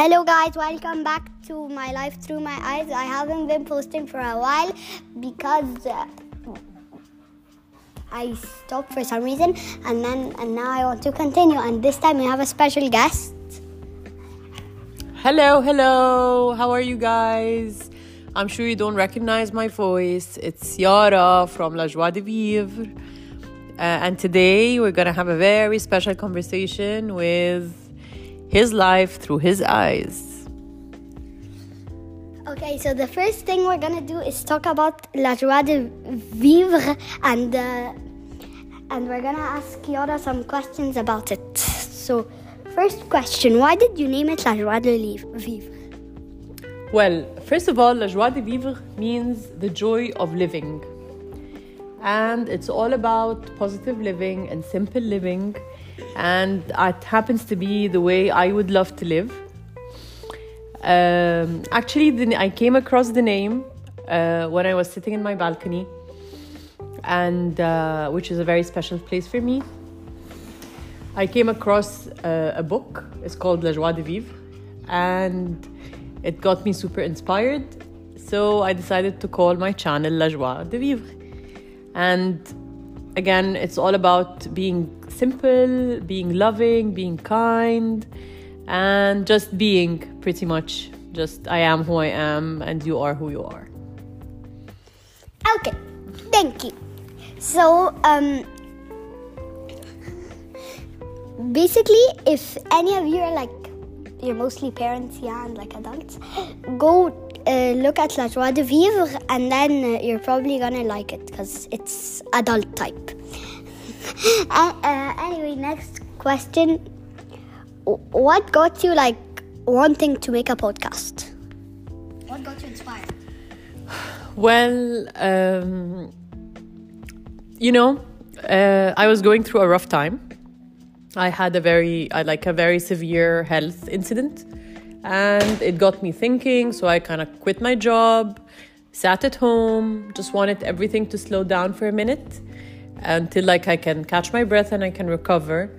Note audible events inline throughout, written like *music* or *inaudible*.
Hello, guys, welcome back to my life through my eyes. I haven't been posting for a while because uh, I stopped for some reason, and then and now I want to continue. And this time we have a special guest. Hello, hello. How are you guys? I'm sure you don't recognize my voice. It's Yara from La Joie de Vivre. Uh, and today we're going to have a very special conversation with his life through his eyes. Okay, so the first thing we're gonna do is talk about la joie de vivre, and uh, and we're gonna ask Yara some questions about it. So, first question: Why did you name it la joie de vivre? Well, first of all, la joie de vivre means the joy of living, and it's all about positive living and simple living, and it happens to be the way I would love to live. Um, actually, the, I came across the name uh, when I was sitting in my balcony, and uh, which is a very special place for me. I came across uh, a book. It's called La Joie de Vivre, and it got me super inspired. So I decided to call my channel La Joie de Vivre. And again, it's all about being simple, being loving, being kind and just being pretty much just I am who I am and you are who you are. Okay, thank you. So, um, basically, if any of you are like, you're mostly parents, yeah, and like adults, go uh, look at La Joie de Vivre and then uh, you're probably gonna like it because it's adult type. Uh, uh, anyway, next question what got you like wanting to make a podcast? What got you inspired? Well, um, you know, uh, I was going through a rough time. I had a very, I like a very severe health incident, and it got me thinking. So I kind of quit my job, sat at home, just wanted everything to slow down for a minute until like I can catch my breath and I can recover.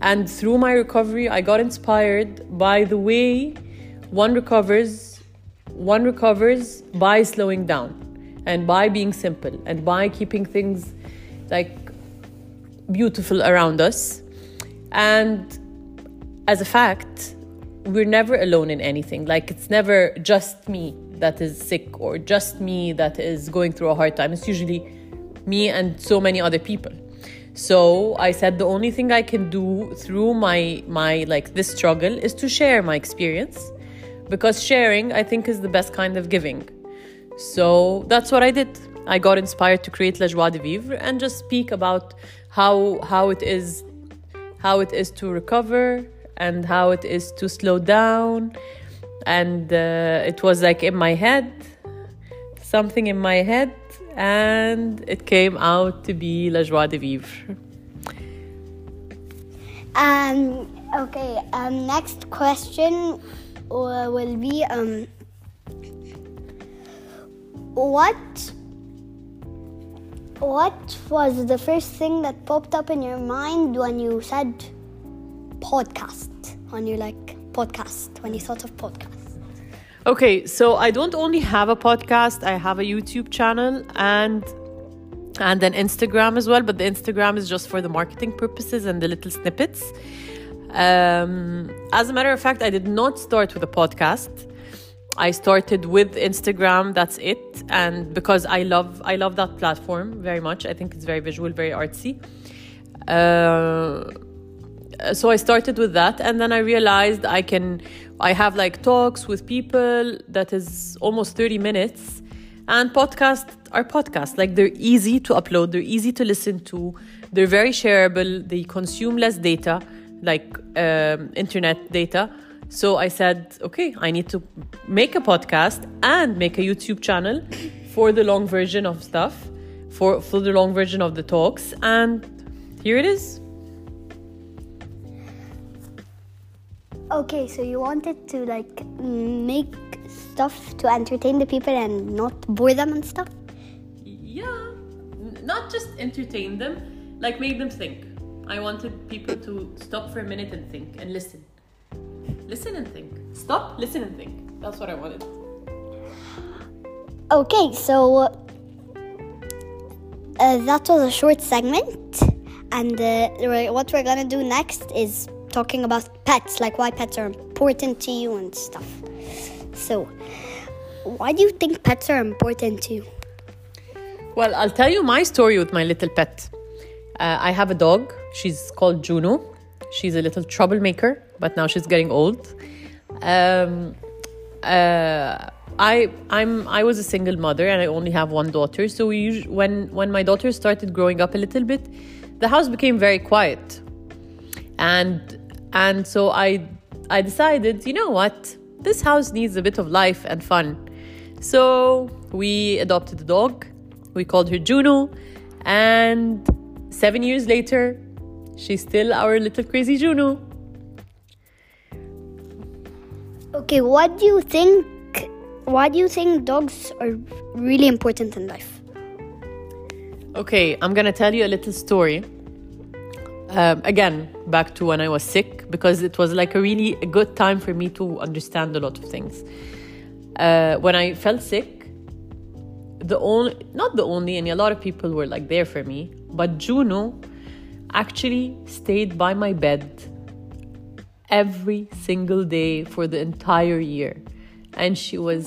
And through my recovery, I got inspired by the way one recovers, one recovers by slowing down and by being simple and by keeping things like beautiful around us. And as a fact, we're never alone in anything. Like it's never just me that is sick or just me that is going through a hard time. It's usually me and so many other people. So I said the only thing I can do through my my like this struggle is to share my experience because sharing I think is the best kind of giving. So that's what I did. I got inspired to create La Joie de Vivre and just speak about how how it is how it is to recover and how it is to slow down and uh, it was like in my head something in my head and it came out to be La Joie de Vivre. Um, okay, um, next question will be um, what what was the first thing that popped up in your mind when you said podcast when you like podcast when you thought of podcast Okay, so I don't only have a podcast, I have a YouTube channel and and an Instagram as well, but the Instagram is just for the marketing purposes and the little snippets. Um, as a matter of fact, I did not start with a podcast. I started with Instagram, that's it. And because I love I love that platform very much. I think it's very visual, very artsy. Uh, so I started with that and then I realized I can I have like talks with people that is almost 30 minutes and podcasts are podcasts. Like they're easy to upload they're easy to listen to they're very shareable they consume less data like um, internet data. So I said okay I need to make a podcast and make a YouTube channel for the long version of stuff for for the long version of the talks and here it is Okay, so you wanted to like make stuff to entertain the people and not bore them and stuff? Yeah, not just entertain them, like make them think. I wanted people to stop for a minute and think and listen. Listen and think. Stop, listen, and think. That's what I wanted. Okay, so uh, that was a short segment, and uh, what we're gonna do next is talking about pets, like why pets are important to you and stuff. So, why do you think pets are important to you? Well, I'll tell you my story with my little pet. Uh, I have a dog. She's called Juno. She's a little troublemaker, but now she's getting old. Um, uh, I I'm I was a single mother and I only have one daughter. So we when when my daughter started growing up a little bit, the house became very quiet, and and so I I decided, you know what, this house needs a bit of life and fun. So we adopted a dog. We called her Juno, and seven years later, she's still our little crazy Juno. Okay, what do you think? Why do you think dogs are really important in life? Okay, I'm gonna tell you a little story. Um, again, back to when I was sick, because it was like a really a good time for me to understand a lot of things. Uh, when I felt sick, the only, not the only, and a lot of people were like there for me, but Juno actually stayed by my bed every single day for the entire year. And she was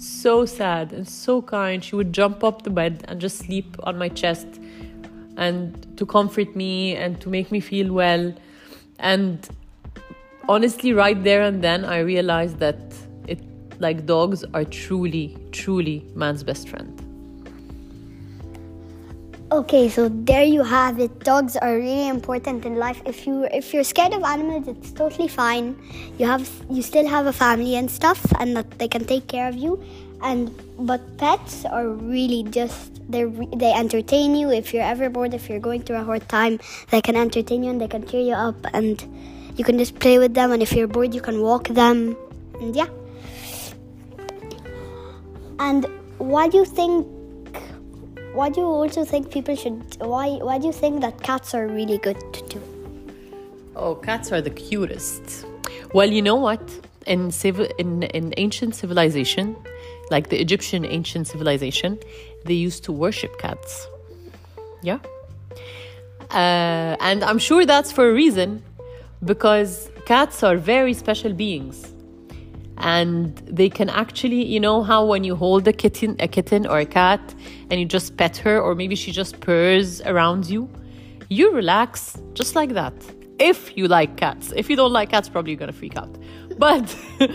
so sad and so kind. She would jump up the bed and just sleep on my chest and to comfort me and to make me feel well. And honestly, right there and then, I realized that it like dogs are truly, truly man's best friend. Okay, so there you have it. Dogs are really important in life. If you if you're scared of animals, it's totally fine. You have you still have a family and stuff, and that they can take care of you. And but pets are really just they they entertain you. If you're ever bored, if you're going through a hard time, they can entertain you and they can cheer you up, and you can just play with them. And if you're bored, you can walk them. And yeah. And why do you think why do you also think people should why why do you think that cats are really good too Oh, cats are the cutest. Well, you know what? In civil in, in ancient civilization, like the Egyptian ancient civilization, they used to worship cats. Yeah. Uh, and I'm sure that's for a reason, because cats are very special beings. And they can actually, you know, how when you hold a kitten, a kitten or a cat, and you just pet her, or maybe she just purrs around you, you relax just like that. If you like cats, if you don't like cats, probably you're gonna freak out. But, *laughs*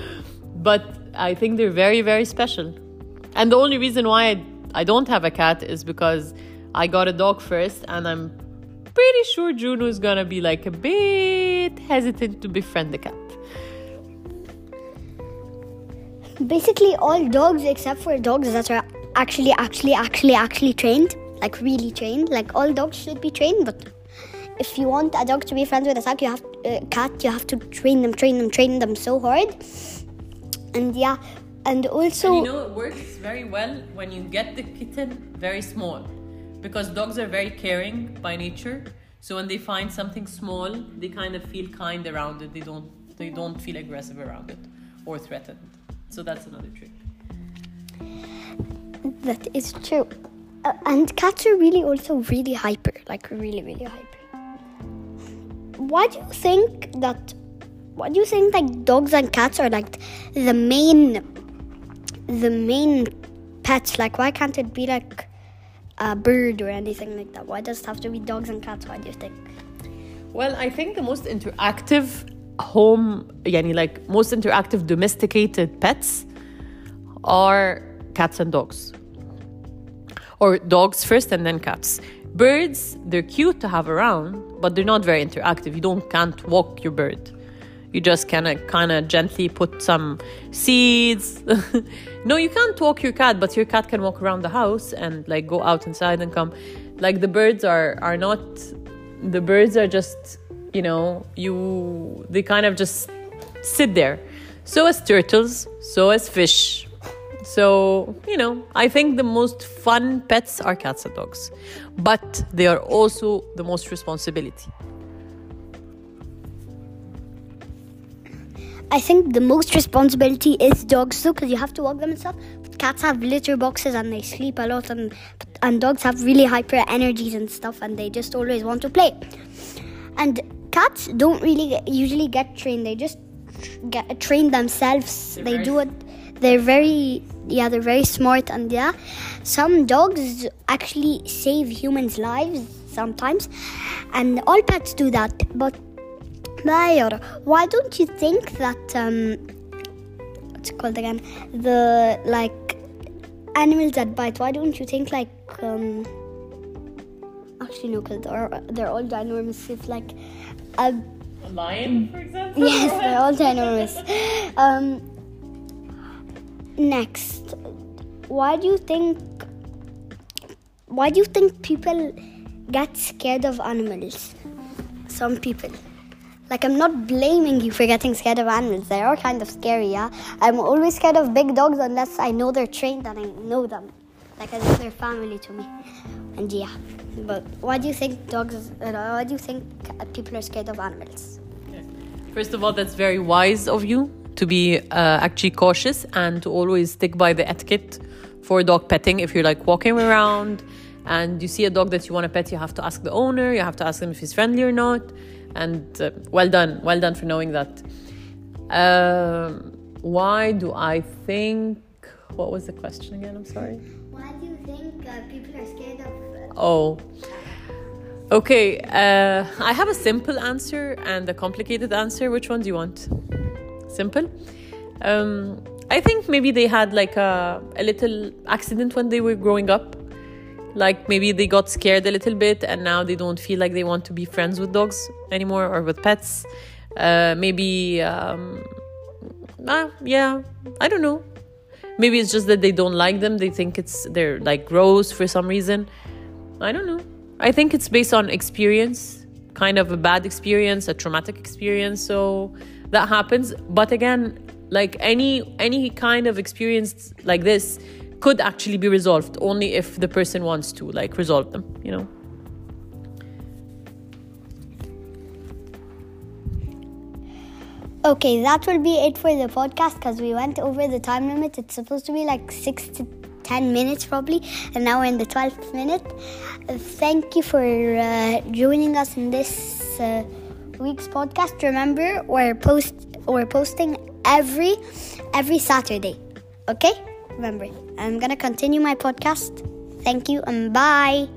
but I think they're very, very special. And the only reason why I, don't have a cat is because I got a dog first, and I'm pretty sure Juno is gonna be like a bit hesitant to befriend the cat. basically all dogs except for dogs that are actually actually actually actually trained like really trained like all dogs should be trained but if you want a dog to be friends with a cat you have uh, cat you have to train them train them train them so hard and yeah and also And you know, it works very well when you get the kitten very small because dogs are very caring by nature. So when they find something small, they kind of feel kind around it. They don't they don't feel aggressive around it or threatened. So that's another trick. That is true. Uh, and cats are really also really hyper, like really, really hyper. Why do you think that? Why do you think like dogs and cats are like the main, the main pets? Like, why can't it be like a bird or anything like that? Why does it have to be dogs and cats? Why do you think? Well, I think the most interactive home, yani like most interactive domesticated pets are cats and dogs. Or dogs first and then cats. Birds, they're cute to have around, but they're not very interactive. You don't can't walk your bird. You just kind of uh, kind of gently put some seeds. *laughs* no, you can't walk your cat, but your cat can walk around the house and like go out inside and come. Like the birds are are not the birds are just you know you they kind of just sit there so as turtles so as fish so you know i think the most fun pets are cats and dogs but they are also the most responsibility I think the most responsibility is dogs too, because you have to walk them and stuff. But cats have litter boxes and they sleep a lot, and and dogs have really hyper energies and stuff, and they just always want to play. And cats don't really get, usually get trained; they just get trained themselves. They're they do it. They're very yeah, they're very smart, and yeah, some dogs actually save humans' lives sometimes, and all pets do that, but. Mayor, why don't you think that um, what's it called again? The like animals that bite. Why don't you think like um, actually no, because they're they're all ginormous. If like a A lion, for example? yes, they're all ginormous. *laughs* Um, next, why do you think? Why do you think people get scared of animals? Some people. Like I'm not blaming you for getting scared of animals. They are kind of scary, yeah. I'm always scared of big dogs unless I know they're trained and I know them, like as if they're family to me. And yeah, but why do you think dogs? Uh, why do you think people are scared of animals? First of all, that's very wise of you to be uh, actually cautious and to always stick by the etiquette for dog petting. If you're like walking around and you see a dog that you want to pet, you have to ask the owner, you have to ask him if he's friendly or not. And uh, well done, well done for knowing that. Um, why do I think? What was the question again? I'm sorry. Why do you think uh, people are scared of? Oh. Okay, uh, I have a simple answer and a complicated answer. Which one do you want? Simple? Um, I think maybe they had like a, a little accident when they were growing up. Like maybe they got scared a little bit and now they don't feel like they want to be friends with dogs anymore or with pets. Uh, maybe, um, uh, yeah, I don't know. Maybe it's just that they don't like them. They think it's they're like gross for some reason. I don't know. I think it's based on experience, kind of a bad experience, a traumatic experience. So that happens. But again, like any any kind of experience like this could actually be resolved only if the person wants to like resolve them, you know. Okay, that will be it for the podcast because we went over the time limit. It's supposed to be like six to ten minutes probably, and now we're in the twelfth minute. Thank you for uh, joining us in this uh, week's podcast. Remember, we're post we're posting every every Saturday. Okay, remember. I'm gonna continue my podcast. Thank you and bye.